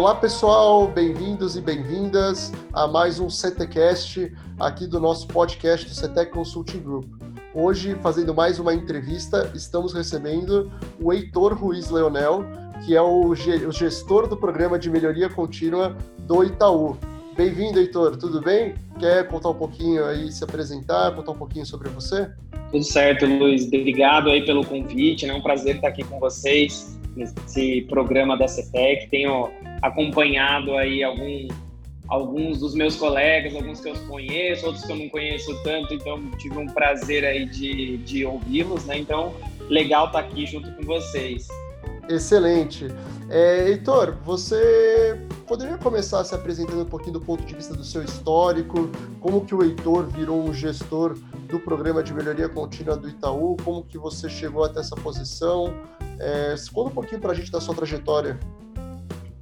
Olá pessoal, bem-vindos e bem-vindas a mais um CTcast aqui do nosso podcast do CETEC Consulting Group. Hoje, fazendo mais uma entrevista, estamos recebendo o Heitor Ruiz Leonel, que é o gestor do programa de melhoria contínua do Itaú. Bem-vindo, Heitor, tudo bem? Quer contar um pouquinho aí, se apresentar, contar um pouquinho sobre você? Tudo certo, Luiz. Obrigado aí pelo convite. É um prazer estar aqui com vocês nesse programa da CETEC. Tenho acompanhado aí algum, alguns dos meus colegas, alguns que eu conheço, outros que eu não conheço tanto, então tive um prazer aí de, de ouvi-los, né? Então, legal estar aqui junto com vocês. Excelente. É, Heitor, você poderia começar se apresentando um pouquinho do ponto de vista do seu histórico, como que o Heitor virou um gestor do programa de melhoria contínua do Itaú, como que você chegou até essa posição, é, conta um pouquinho para a gente da sua trajetória.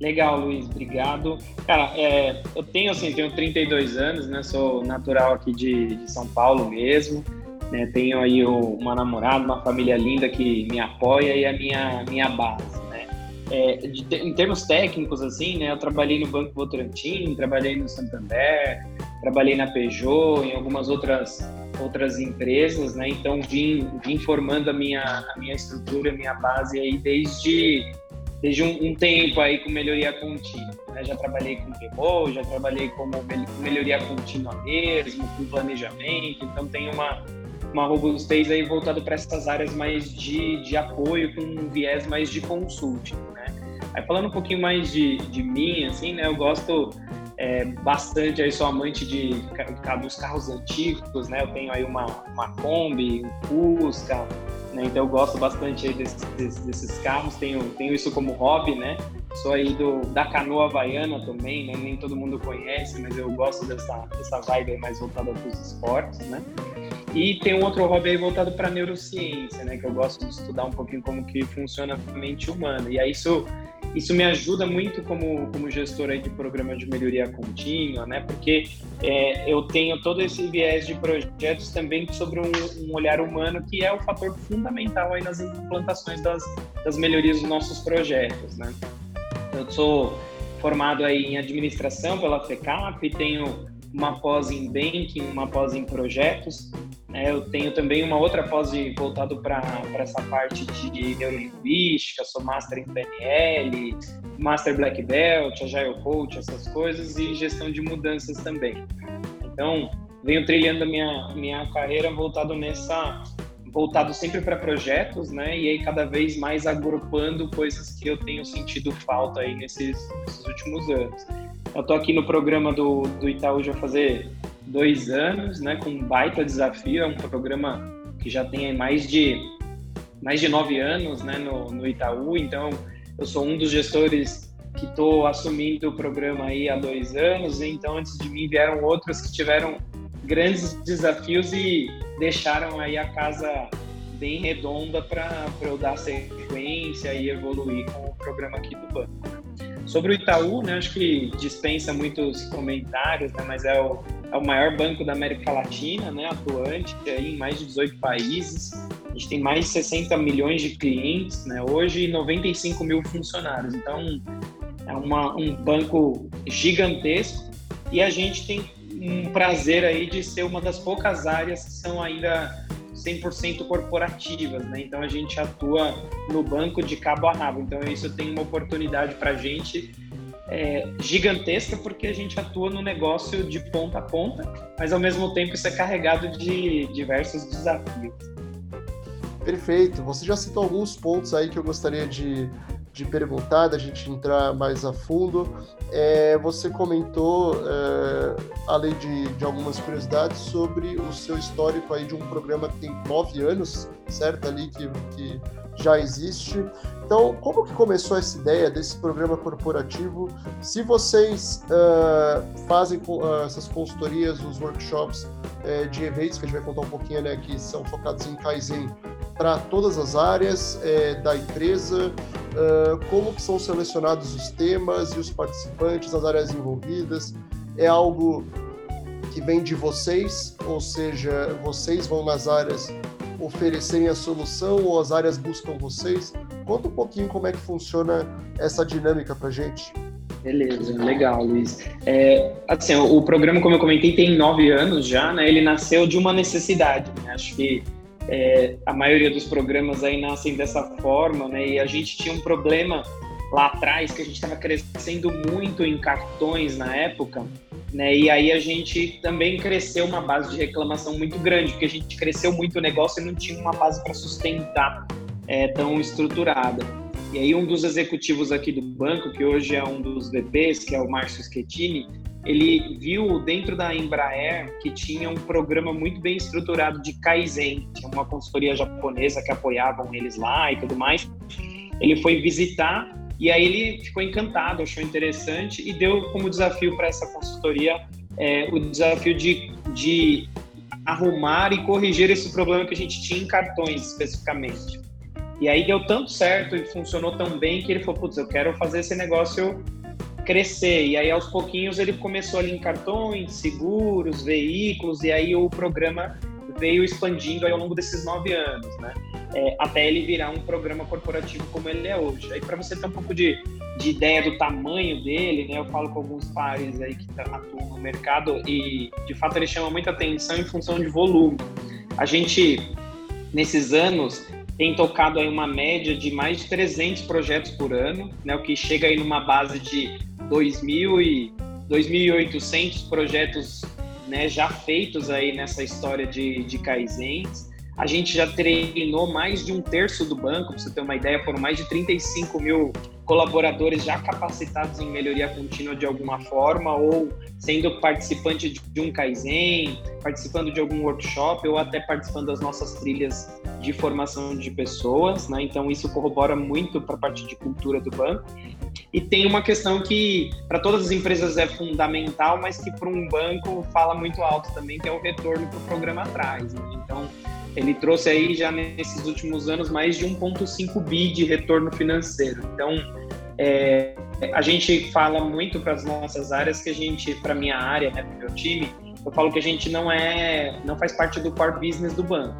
Legal, Luiz, obrigado. Cara, é, eu tenho assim, tenho 32 anos, né? Sou natural aqui de, de São Paulo mesmo. Né, tenho aí uma namorada, uma família linda que me apoia e a minha minha base, né? É, de, em termos técnicos, assim, né? Eu trabalhei no Banco Votorantim, trabalhei no Santander, trabalhei na Peugeot, em algumas outras outras empresas, né? Então vim vim formando a minha a minha estrutura, a minha base aí desde desde um, um tempo aí com melhoria contínua. Né? Já trabalhei com PMO, já trabalhei como melhoria contínua mesmo, com planejamento, então tem uma, uma robustez aí voltada para essas áreas mais de, de apoio, com um viés mais de consulting, né? Aí falando um pouquinho mais de, de mim, assim, né, eu gosto é, bastante, aí sou amante de, dos carros antigos, né, eu tenho aí uma, uma Kombi, um Fusca, né? Então eu gosto bastante desses, desses, desses, carros, tenho, tenho isso como hobby, né? Sou aí do, da canoa havaiana também, né? Nem todo mundo conhece, mas eu gosto dessa, dessa vibe mais voltada para os esportes, né? E tem um outro hobby aí voltado para neurociência, né? Que eu gosto de estudar um pouquinho como que funciona a mente humana. E aí isso isso me ajuda muito como, como gestor aí de programa de melhoria contínua, né? Porque é, eu tenho todo esse viés de projetos também sobre um, um, olhar humano que é o fator fundamental aí nas implantações das, das melhorias dos nossos projetos, né? Eu sou formado aí em administração pela FECAP, tenho uma pós em banking, uma pós em projetos né? Eu tenho também uma outra pós voltado para essa parte de neurolinguística, sou master em PNL, master black belt, agile coach, essas coisas e gestão de mudanças também. Então, venho trilhando a minha minha carreira voltado nessa voltado sempre para projetos, né? E aí cada vez mais agrupando coisas que eu tenho sentido falta aí nesses, nesses últimos anos. Eu tô aqui no programa do, do Itaú já fazer dois anos, né, com um baita desafio. É um programa que já tem mais de mais de nove anos, né, no, no Itaú. Então, eu sou um dos gestores que estou assumindo o programa aí há dois anos. Então, antes de mim vieram outros que tiveram grandes desafios e deixaram aí a casa bem redonda para eu dar sequência e evoluir com o programa aqui do banco. Sobre o Itaú, né, acho que dispensa muitos comentários, né, mas é o, é o maior banco da América Latina, né, atuante aí em mais de 18 países. A gente tem mais de 60 milhões de clientes né, hoje e 95 mil funcionários. Então, é uma, um banco gigantesco e a gente tem um prazer aí de ser uma das poucas áreas que são ainda 100% corporativas, né? Então a gente atua no banco de cabo a rabo. Então isso tem uma oportunidade para a gente é, gigantesca porque a gente atua no negócio de ponta a ponta, mas ao mesmo tempo isso é carregado de diversos desafios. Perfeito. Você já citou alguns pontos aí que eu gostaria de, de perguntar, da gente entrar mais a fundo. É, você comentou, é, além de, de algumas curiosidades, sobre o seu histórico aí de um programa que tem nove anos, certo? Ali que, que já existe. Então, como que começou essa ideia desse programa corporativo? Se vocês uh, fazem uh, essas consultorias, os workshops uh, de eventos, que a gente vai contar um pouquinho, né, que são focados em Kaizen, para todas as áreas é, da empresa, uh, como que são selecionados os temas e os participantes, as áreas envolvidas, é algo que vem de vocês, ou seja, vocês vão nas áreas oferecerem a solução ou as áreas buscam vocês? Conta um pouquinho como é que funciona essa dinâmica para gente. Beleza, legal, Luiz. É, assim, o, o, programa, como eu comentei, tem nove anos já, né? Ele nasceu de uma necessidade. Né? Acho que é, a maioria dos programas aí nascem dessa forma, né? E a gente tinha um problema lá atrás que a gente estava crescendo muito em cartões na época, né? E aí a gente também cresceu uma base de reclamação muito grande, porque a gente cresceu muito o negócio e não tinha uma base para sustentar é, tão estruturada. E aí um dos executivos aqui do banco, que hoje é um dos VPs, que é o Márcio Schettini, ele viu dentro da Embraer que tinha um programa muito bem estruturado de Kaizen, tinha uma consultoria japonesa que apoiavam eles lá e tudo mais. Ele foi visitar e aí ele ficou encantado, achou interessante e deu como desafio para essa consultoria é, o desafio de, de arrumar e corrigir esse problema que a gente tinha em cartões especificamente. E aí deu tanto certo e funcionou tão bem que ele falou, putz, eu quero fazer esse negócio crescer. E aí, aos pouquinhos, ele começou ali em cartões, seguros, veículos, e aí o programa veio expandindo ao longo desses nove anos, né? É, até ele virar um programa corporativo como ele é hoje. Aí, para você ter um pouco de, de ideia do tamanho dele, né? Eu falo com alguns pares aí que atuam no mercado e, de fato, ele chama muita atenção em função de volume. A gente, nesses anos, tem tocado aí uma média de mais de 300 projetos por ano, né, o que chega aí numa base de 2.000 e 2.800 projetos né, já feitos aí nessa história de, de Kaizens. A gente já treinou mais de um terço do banco, para você ter uma ideia, foram mais de 35 mil colaboradores já capacitados em melhoria contínua de alguma forma, ou sendo participante de um Kaizen, participando de algum workshop, ou até participando das nossas trilhas de formação de pessoas. Né? Então, isso corrobora muito para a parte de cultura do banco. E tem uma questão que para todas as empresas é fundamental, mas que para um banco fala muito alto também, que é o retorno que o programa traz. Né? Então, ele trouxe aí já nesses últimos anos mais de 1,5 bi de retorno financeiro. Então, é, a gente fala muito para as nossas áreas que a gente, para minha área, né, para o meu time, eu falo que a gente não é, não faz parte do core business do banco.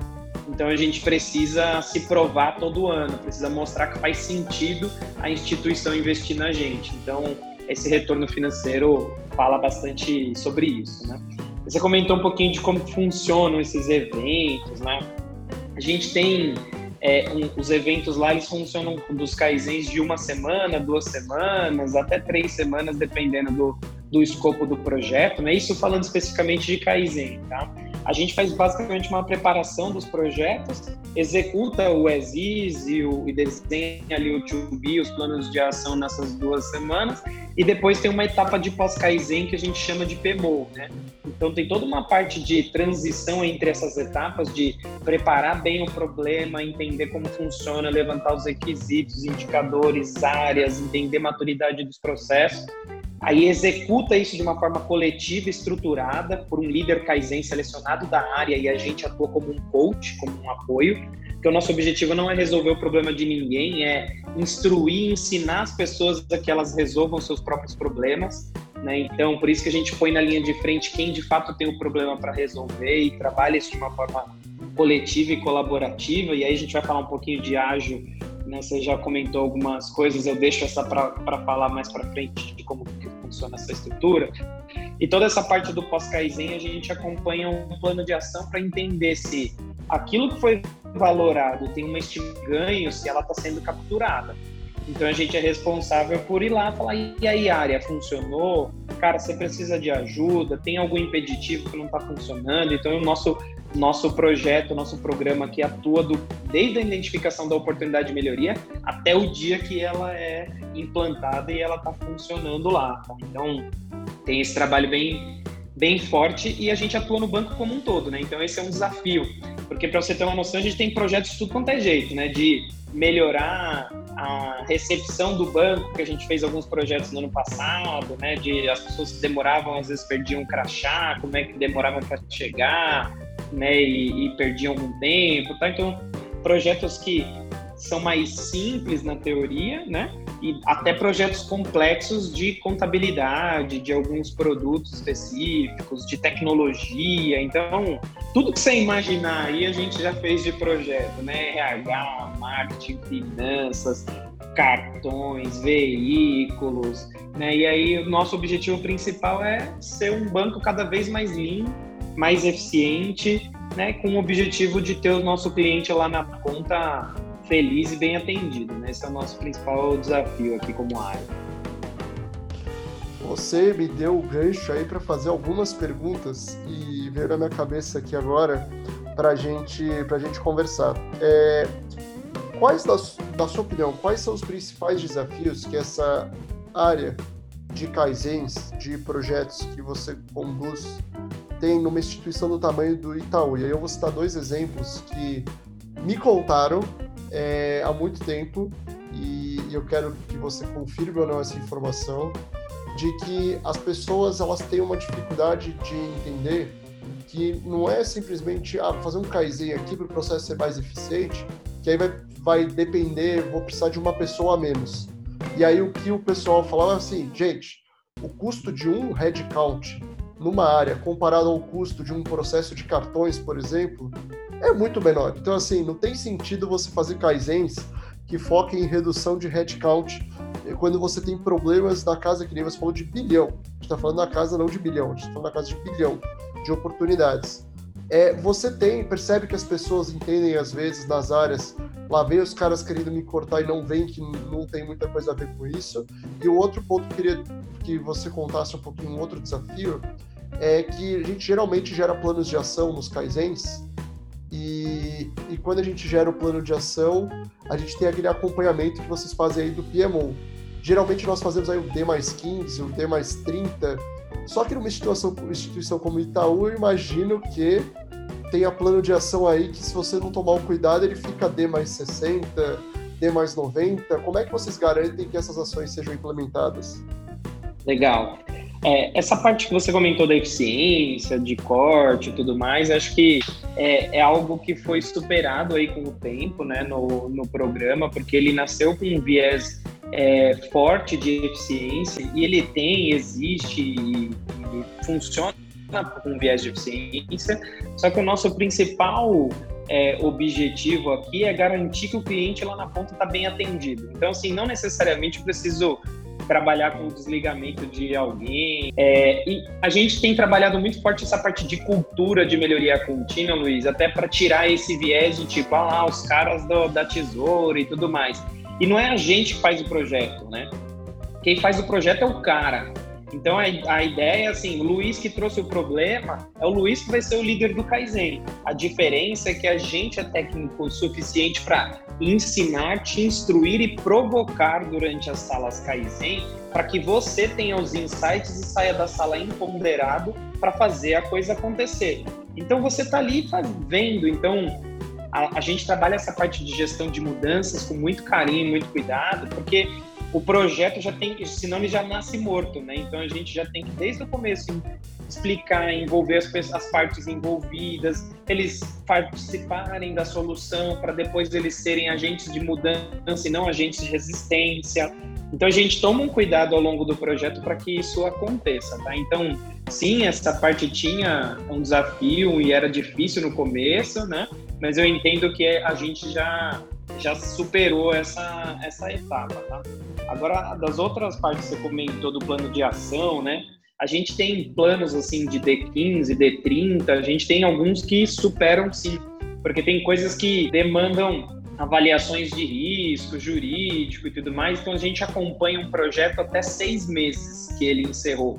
Então a gente precisa se provar todo ano, precisa mostrar que faz sentido a instituição investir na gente. Então esse retorno financeiro fala bastante sobre isso, né? Você comentou um pouquinho de como funcionam esses eventos, né? A gente tem é, um, os eventos lá, eles funcionam dos kaizens de uma semana, duas semanas, até três semanas, dependendo do, do escopo do projeto, né? Isso falando especificamente de kaizen, tá? A gente faz basicamente uma preparação dos projetos, executa o ESIS e, o, e desenha ali o to be, os planos de ação nessas duas semanas, e depois tem uma etapa de pós-Kaizen que a gente chama de PMO, né? Então tem toda uma parte de transição entre essas etapas, de preparar bem o problema, entender como funciona, levantar os requisitos, indicadores, áreas, entender maturidade dos processos, aí executa isso de uma forma coletiva, estruturada, por um líder Kaizen selecionado da área e a gente atua como um coach, como um apoio, porque o nosso objetivo não é resolver o problema de ninguém, é instruir, ensinar as pessoas a que elas resolvam seus próprios problemas, né? Então, por isso que a gente põe na linha de frente quem de fato tem o problema para resolver e trabalha isso de uma forma coletiva e colaborativa, e aí a gente vai falar um pouquinho de ágil né? Você já comentou algumas coisas, eu deixo essa para falar mais para frente de como que funciona essa estrutura. E toda essa parte do pós-Kaizen, a gente acompanha um plano de ação para entender se aquilo que foi valorado tem uma estima ganho, se ela está sendo capturada. Então a gente é responsável por ir lá falar: e aí, área, funcionou? Cara, você precisa de ajuda? Tem algum impeditivo que não está funcionando? Então o nosso nosso projeto, nosso programa que atua do, desde a identificação da oportunidade de melhoria até o dia que ela é implantada e ela está funcionando lá. Tá? Então, tem esse trabalho bem, bem forte e a gente atua no banco como um todo, né? Então, esse é um desafio, porque para você ter uma noção, a gente tem projetos de tudo quanto é jeito, né? De melhorar a recepção do banco, que a gente fez alguns projetos no ano passado, né? De as pessoas que demoravam, às vezes perdiam crachá, como é que demoravam para chegar, né, e, e perdiam algum tempo, tá? Então, projetos que são mais simples na teoria, né? E até projetos complexos de contabilidade, de alguns produtos específicos, de tecnologia. Então, tudo que você imaginar aí a gente já fez de projeto, né? RH, marketing, finanças, cartões, veículos, Né? E aí o nosso objetivo principal é ser um banco cada vez mais lean, mais eficiente, né? com o objetivo de ter o nosso cliente lá na ponta feliz e bem atendido. Né? Esse é o nosso principal desafio aqui como área. Você me deu o gancho aí para fazer algumas perguntas e veio na minha cabeça aqui agora para gente, a gente conversar. É, quais, da, da sua opinião, quais são os principais desafios que essa área de Kaizens, de projetos que você conduz, tem numa instituição do tamanho do Itaú? E aí eu vou citar dois exemplos que me contaram é, há muito tempo e eu quero que você confirme ou não essa informação de que as pessoas elas têm uma dificuldade de entender que não é simplesmente ah, fazer um Kaizen aqui para o processo ser mais eficiente, que aí vai, vai depender, vou precisar de uma pessoa a menos. E aí o que o pessoal falava assim, gente, o custo de um headcount numa área comparado ao custo de um processo de cartões, por exemplo, é muito menor. Então, assim, não tem sentido você fazer Kaizens que foquem em redução de headcount quando você tem problemas na casa, que nem você falou, de bilhão. A gente está falando da casa não de bilhão, a gente está falando da casa de bilhão de oportunidades. É, você tem, percebe que as pessoas entendem às vezes nas áreas, lá vem os caras querendo me cortar e não vem que não tem muita coisa a ver com isso. E o outro ponto que queria que você contasse um pouquinho, um outro desafio, é que a gente geralmente gera planos de ação nos Kaizens, e, e quando a gente gera o plano de ação, a gente tem aquele acompanhamento que vocês fazem aí do PMO. Geralmente nós fazemos aí o D mais 15, o D mais 30, só que numa instituição, instituição como Itaú, eu imagino que tenha plano de ação aí que se você não tomar o cuidado, ele fica D mais 60, D mais 90. Como é que vocês garantem que essas ações sejam implementadas? Legal. É, essa parte que você comentou da eficiência, de corte e tudo mais, acho que é, é, algo que foi superado aí com o tempo, né, no, no programa, porque ele nasceu com um viés é, forte de eficiência e ele tem, existe e, e funciona com um viés de eficiência, só que o nosso principal é, objetivo aqui é garantir que o cliente lá na ponta está bem atendido. Então, assim, não necessariamente preciso trabalhar com o desligamento de alguém. É, e a gente tem trabalhado muito forte essa parte de cultura de melhoria contínua, Luiz, até para tirar esse viés de tipo, ah lá, os caras do, da tesoura e tudo mais. E não é a gente que faz o projeto, né? Quem faz o projeto é o cara. Então a, a ideia é assim, o Luiz que trouxe o problema é o Luiz que vai ser o líder do Kaizen. A diferença é que a gente é técnico o suficiente para ensinar, te instruir e provocar durante as salas Kaizen para que você tenha os insights e saia da sala empoderado para fazer a coisa acontecer. Então você está ali vendo, então a, a, gente trabalha essa parte de gestão de mudanças com muito carinho, muito cuidado, porque o projeto já tem, senão ele já nasce morto, né? Então a gente já tem que, desde o começo, explicar, envolver as, as partes envolvidas, eles participarem da solução para depois eles serem agentes de mudança e não agentes de resistência. Então a gente toma um cuidado ao longo do projeto para que isso aconteça, tá? Então, sim, essa parte tinha um desafio e era difícil no começo, né? Mas eu entendo que a gente já já superou essa, essa etapa, tá? Agora, das outras partes que você comentou do plano de ação, né? A gente tem planos assim de D15, D30, a gente tem alguns que superam sim, porque tem coisas que demandam avaliações de risco jurídico e tudo mais, então a gente acompanha um projeto até seis meses que ele encerrou.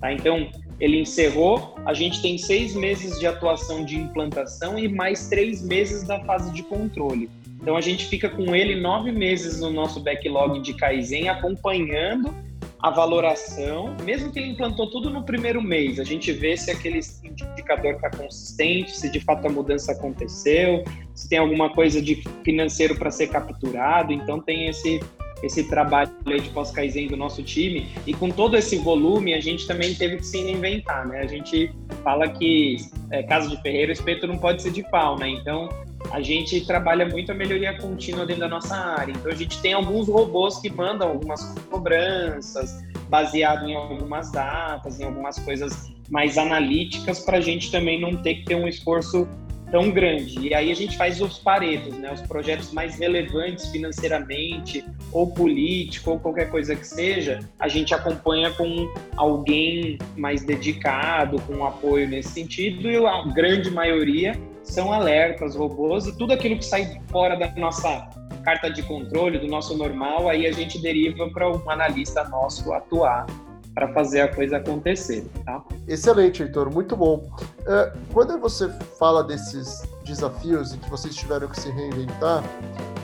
Tá? Então, ele encerrou, a gente tem seis meses de atuação de implantação e mais três meses da fase de controle. Então a gente fica com ele nove meses no nosso backlog de Kaizen, acompanhando a valoração, mesmo que ele implantou tudo no primeiro mês, a gente vê se aquele indicador está consistente, se de fato a mudança aconteceu, se tem alguma coisa de financeiro para ser capturado. Então tem esse esse trabalho de pós-Kaizen do nosso time. E com todo esse volume, a gente também teve que se reinventar, né? A gente fala que, é, caso de ferreiro, espeto não pode ser de pau, né? Então, a gente trabalha muito a melhoria contínua dentro da nossa área. Então, a gente tem alguns robôs que mandam algumas cobranças, baseado em algumas datas, em algumas coisas mais analíticas, para a gente também não ter que ter um esforço tão grande. E aí a gente faz os paretos, né? Os projetos mais relevantes financeiramente, ou político, ou qualquer coisa que seja, a gente acompanha com alguém mais dedicado, com apoio nesse sentido, e a grande maioria são alertas, robôs e tudo aquilo que sai fora da nossa carta de controle, do nosso normal, aí a gente deriva para um analista nosso atuar para fazer a coisa acontecer, tá? Excelente, Heitor, muito bom. É, quando você fala desses desafios e que vocês tiveram que se reinventar,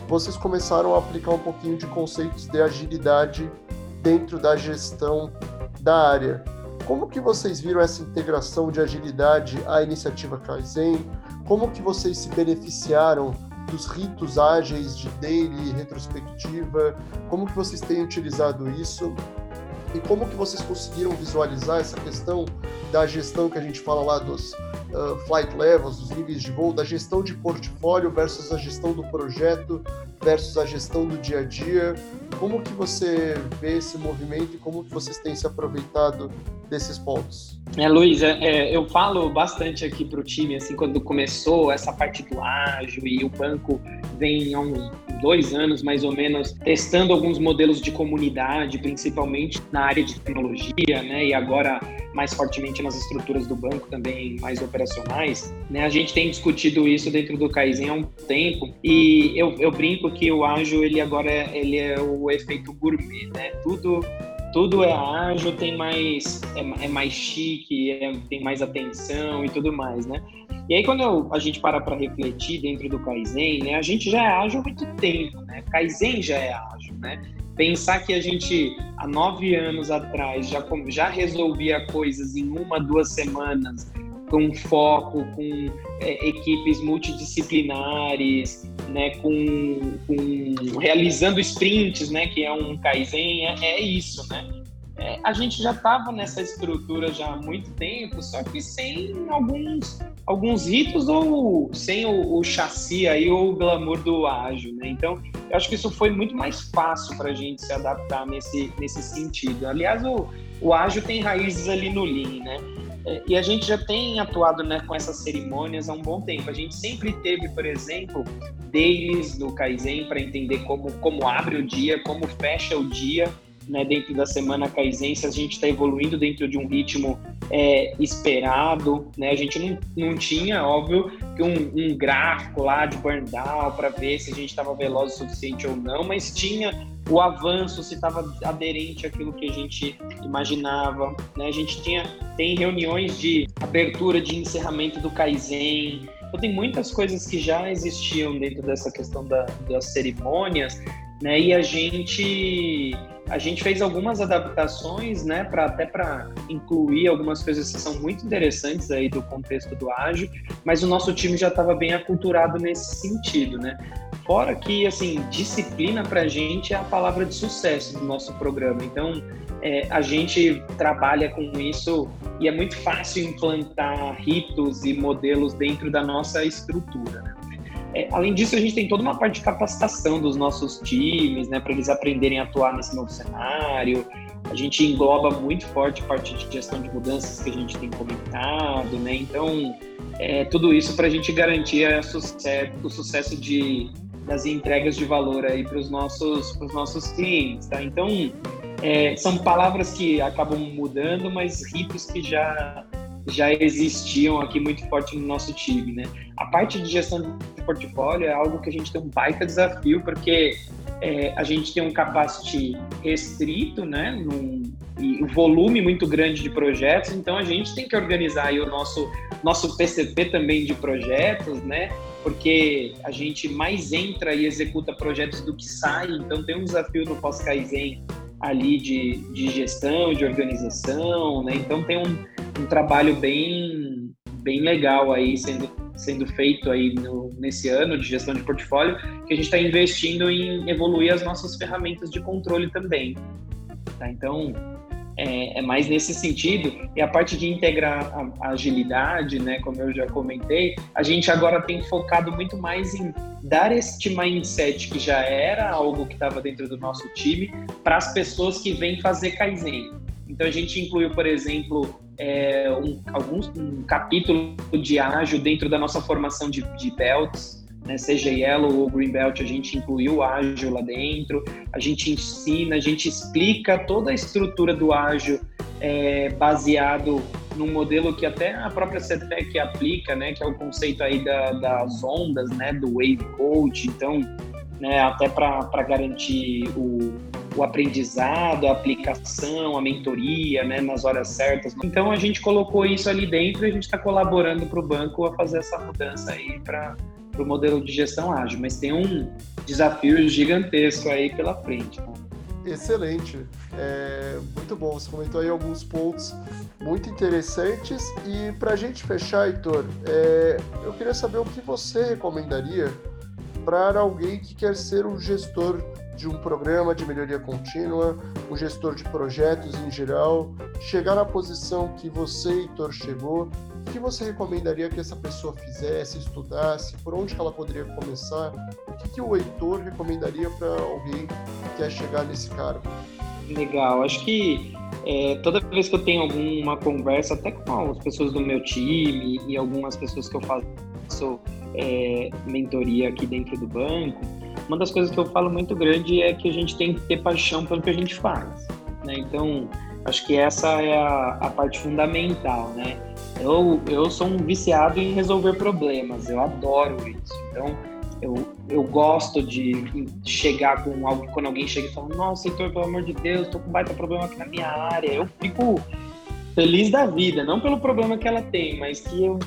vocês começaram a aplicar um pouquinho de conceitos de agilidade dentro da gestão da área. Como que vocês viram essa integração de agilidade à iniciativa Kaizen? Como que vocês se beneficiaram dos ritos ágeis de daily, retrospectiva? Como que vocês têm utilizado isso? E como que vocês conseguiram visualizar essa questão da gestão que a gente fala lá dos uh, flight levels, dos níveis de voo, da gestão de portfólio versus a gestão do projeto versus a gestão do dia a dia. Como que você vê esse movimento e como que vocês têm se aproveitado desses pontos? É, Luiz, é, é, eu falo bastante aqui para o time, assim, quando começou essa parte do ágil e o banco vem há uns dois anos, mais ou menos, testando alguns modelos de comunidade, principalmente na área de tecnologia, né, e agora mais fortemente nas estruturas do banco também mais operacionais, né, a gente tem discutido isso dentro do Kaizen há um tempo e eu, eu brinco que o ágil, ele agora é, ele é o efeito gourmet, né, tudo tudo é ágil, tem mais é, é mais chique, é, tem mais atenção e tudo mais, né? E aí quando eu, a gente para para refletir dentro do Kaizen, né, a gente já é ágil há muito tempo, né? Kaizen já é ágil, né? Pensar que a gente há nove anos atrás já já resolvia coisas em uma duas semanas com foco, com é, equipes multidisciplinares, né, com, com, realizando sprints, né, que é um Kaizen, é, é isso, né? É, a gente já estava nessa estrutura já há muito tempo, só que sem alguns, alguns ritos ou sem o, o chassi aí ou o glamour do ágil, né? Então, eu acho que isso foi muito mais fácil para a gente se adaptar nesse, nesse sentido. Aliás, o, o ágil tem raízes ali no Lean, né? É, e a gente já tem atuado né, com essas cerimônias há um bom tempo. A gente sempre teve, por exemplo, dailies no Kaizen para entender como, como abre o dia, como fecha o dia né, dentro da semana Kaizen, se a gente está evoluindo dentro de um ritmo é, esperado. Né? A gente não, não tinha, óbvio, que um, um gráfico lá de burn down para ver se a gente estava veloz o suficiente ou não, mas tinha o avanço, se estava aderente àquilo que a gente imaginava. Né? A gente tinha, tem reuniões de abertura, de encerramento do Kaizen. Então, tem muitas coisas que já existiam dentro dessa questão da, das cerimônias, né? E a gente a gente fez algumas adaptações, né, para até para incluir algumas coisas que são muito interessantes aí do contexto do ágil, mas o nosso time já estava bem aculturado nesse sentido, né? Fora que, assim, disciplina para a gente é a palavra de sucesso do nosso programa. Então, é, a gente trabalha com isso e é muito fácil implantar ritos e modelos dentro da nossa estrutura. Né? É, além disso, a gente tem toda uma parte de capacitação dos nossos times, né, para eles aprenderem a atuar nesse novo cenário. A gente engloba muito forte a parte de gestão de mudanças que a gente tem comentado, né? Então, é, tudo isso para a gente garantir sucesso, o sucesso de, das entregas de valor aí para os nossos, nossos clientes, tá? Então, é, são palavras que acabam mudando, mas ritos que já já existiam aqui muito forte no nosso time, né? A parte de gestão de portfólio é algo que a gente tem um baita desafio, porque é, a gente tem um capacity restrito, né? Num, e um volume muito grande de projetos, então a gente tem que organizar aí o nosso, nosso PCP também de projetos, né? Porque a gente mais entra e executa projetos do que sai, então tem um desafio no pós-Kaizen ali de, de gestão, de organização, né? Então tem um, um trabalho bem, bem legal aí sendo, sendo feito aí no, nesse ano de gestão de portfólio, que a gente está investindo em evoluir as nossas ferramentas de controle também. Tá? Então, é, é, mais nesse sentido. E a parte de integrar a, a, agilidade, né, como eu já comentei, a gente agora tem focado muito mais em dar este mindset que já era algo que estava dentro do nosso time para as pessoas que vêm fazer Kaizen. Então a gente incluiu, por exemplo, é, um, alguns, um capítulo de ágil dentro da nossa formação de, de belts, né, seja Yellow ou Green Belt, a gente incluiu o ágil lá dentro, a gente ensina, a gente explica toda a estrutura do ágil é, baseado num modelo que até a própria CETEC aplica, né, que é o conceito aí da, das ondas, né, do Wave Coach, então, né, até para garantir o, o aprendizado, a aplicação, a mentoria, né, nas horas certas. Então a gente colocou isso ali dentro e a gente está colaborando para o banco a fazer essa mudança aí para o modelo de gestão ágil, mas tem um desafio gigantesco aí pela frente. Né? Excelente, é, muito bom. Você comentou aí alguns pontos muito interessantes e para a gente fechar, Heitor, é, eu queria saber o que você recomendaria para alguém que quer ser um gestor de um programa de melhoria contínua, um gestor de projetos em geral, chegar na posição que você, Heitor, chegou, que você recomendaria que essa pessoa fizesse, estudasse, por onde ela poderia começar? O que, que o Heitor recomendaria para alguém que quer chegar nesse cargo? Legal, acho que é, toda vez que eu tenho alguma conversa, até com as pessoas do meu time e algumas pessoas que eu faço é, mentoria aqui dentro do banco, uma das coisas que eu falo muito grande é que a gente tem que ter paixão pelo que a gente faz. Né? Então, acho que essa é a, a parte fundamental, né? Eu, eu sou um viciado em resolver problemas, eu adoro isso. Então, eu, eu gosto de chegar com algo, quando alguém chega e fala, nossa, Heitor, pelo amor de Deus, tô com um baita problema aqui na minha área. Eu fico feliz da vida, não pelo problema que ela tem, mas que eu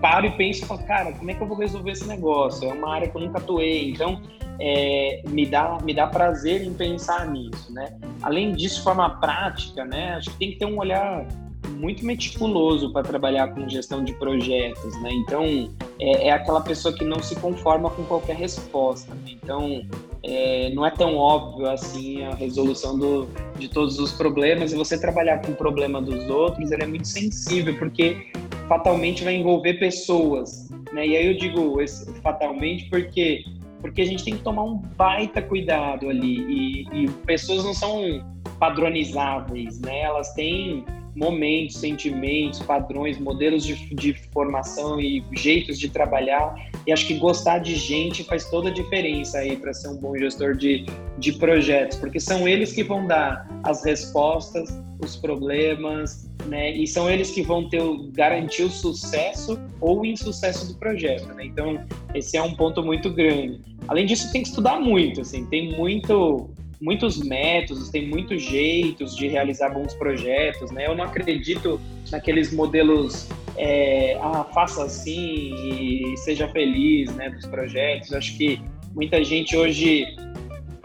paro e penso, cara, como é que eu vou resolver esse negócio? É uma área que eu nunca atuei, então é, me, dá, me dá prazer em pensar nisso, né? Além disso, de forma prática, né? Acho que tem que ter um olhar muito meticuloso para trabalhar com gestão de projetos, né? Então, é, é, aquela pessoa que não se conforma com qualquer resposta. Né? Então, é, não é tão óbvio assim a resolução do, de todos os problemas. E você trabalhar com o problema dos outros, ele é muito sensível, porque fatalmente vai envolver pessoas, né? E aí eu digo esse, fatalmente porque porque a gente tem que tomar um baita cuidado ali e, e pessoas não são padronizáveis, né? Elas têm momentos, sentimentos, padrões, modelos de, de formação e jeitos de trabalhar. E acho que gostar de gente faz toda a diferença aí para ser um bom gestor de, de projetos, porque são eles que vão dar as respostas, os problemas, né? E são eles que vão ter garantir o sucesso ou o insucesso do projeto, né? Então, esse é um ponto muito grande. Além disso, tem que estudar muito, assim, tem muito muitos métodos, tem muitos jeitos de realizar bons projetos, né? Eu não acredito naqueles modelos, é, ah, faça assim e seja feliz, né, dos projetos. Acho que muita gente hoje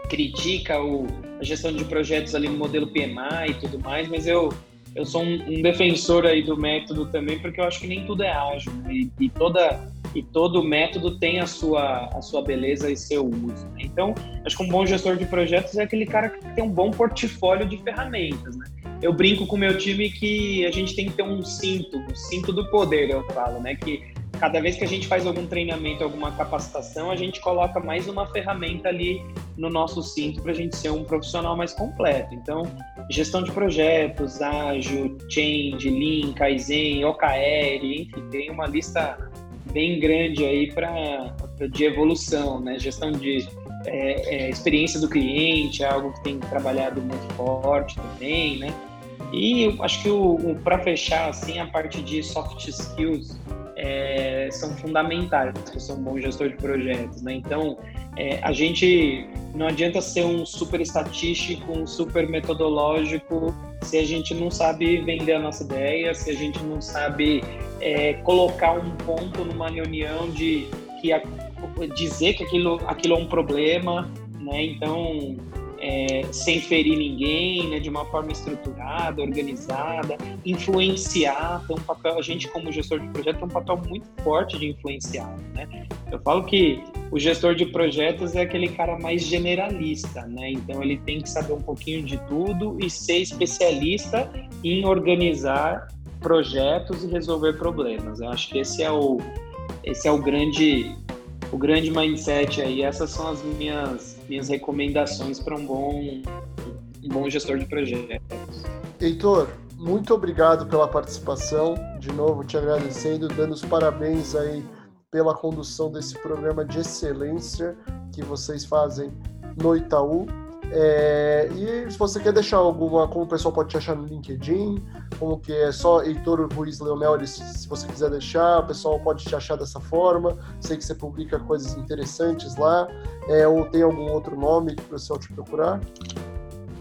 critica o, a gestão de projetos ali no modelo PMI e tudo mais, mas eu eu sou um, um defensor aí do método também, porque eu acho que nem tudo é ágil né? e, e toda e todo método tem a sua, a sua beleza e seu uso. Né? Então, acho que um bom gestor de projetos é aquele cara que tem um bom portfólio de ferramentas. Né? Eu brinco com o meu time que a gente tem que ter um cinto, um cinto do poder, eu falo, né? Que cada vez que a gente faz algum treinamento, alguma capacitação, a gente coloca mais uma ferramenta ali no nosso cinto para a gente ser um profissional mais completo. Então, gestão de projetos, ágil, change, Lean, Kaizen, OKR, enfim, tem uma lista bem grande aí para de evolução, né? Gestão de é, é, experiência do cliente, é algo que tem trabalhado muito forte também, né? E acho que o, o para fechar assim a parte de soft skills é, são fundamentais para ser um bom gestor de projetos, né? Então é, a gente não adianta ser um super estatístico, um super metodológico se a gente não sabe vender a nossa ideia, se a gente não sabe é, colocar um ponto numa reunião de que a, dizer que aquilo, aquilo é um problema, né? Então, é, sem ferir ninguém, né? De uma forma estruturada, organizada, influenciar, tem um papel, a gente como gestor de projeto tem um papel muito forte de influenciar, né? Eu falo que o gestor de projetos é aquele cara mais generalista, né? Então ele tem que saber um pouquinho de tudo e ser especialista em organizar projetos e resolver problemas. Eu acho que esse é o esse é o grande o grande mindset aí. Essas são as minhas minhas recomendações para um bom um bom gestor de projetos. Heitor, muito obrigado pela participação. De novo, te agradecendo, dando os parabéns aí pela condução desse programa de excelência que vocês fazem no Itaú. É, e se você quer deixar alguma, como o pessoal pode te achar no LinkedIn, como que é só Heitor Ruiz Leonel, se você quiser deixar, o pessoal pode te achar dessa forma. Sei que você publica coisas interessantes lá, é, ou tem algum outro nome que o pessoal te procurar?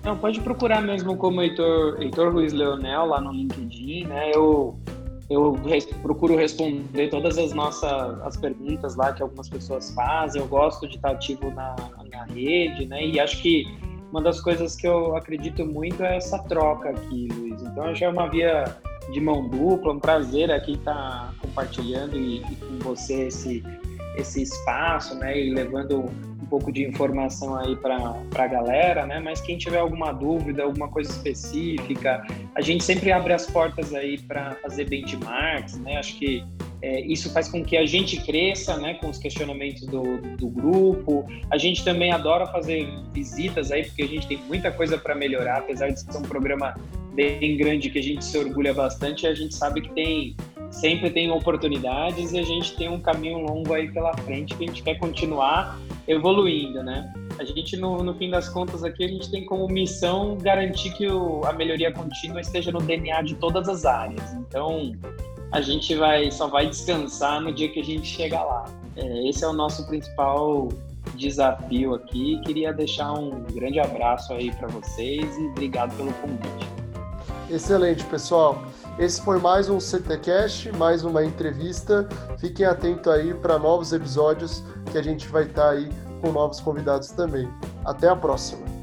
Não, pode procurar mesmo como Heitor, Heitor Ruiz Leonel lá no LinkedIn, né? Eu eu res, procuro responder todas as nossas as perguntas lá que algumas pessoas fazem. Eu gosto de estar ativo na, na rede, né? E acho que uma das coisas que eu acredito muito é essa troca aqui, Luiz. Então, acho que é uma via de mão dupla, um prazer aqui estar compartilhando e, e com você esse, esse espaço, né? E levando pouco de informação aí para a galera, né? Mas quem tiver alguma dúvida, alguma coisa específica, a gente sempre abre as portas aí para fazer benchmarks, né? Acho que é, isso faz com que a gente cresça, né? Com os questionamentos do, do grupo. A gente também adora fazer visitas aí, porque a gente tem muita coisa para melhorar, apesar de ser um programa bem grande que a gente se orgulha bastante, a gente sabe que tem sempre tem oportunidades e a gente tem um caminho longo aí pela frente que a gente quer continuar evoluindo, né? A gente, no, no fim das contas, aqui, a gente tem como missão garantir que o, a melhoria contínua esteja no DNA de todas as áreas. Então, a gente vai só vai descansar no dia que a gente chegar lá. É, esse é o nosso principal desafio aqui. Queria deixar um grande abraço aí para vocês e obrigado pelo convite. Excelente, pessoal. Esse foi mais um CTcast, mais uma entrevista. Fiquem atentos aí para novos episódios que a gente vai estar tá aí com novos convidados também. Até a próxima.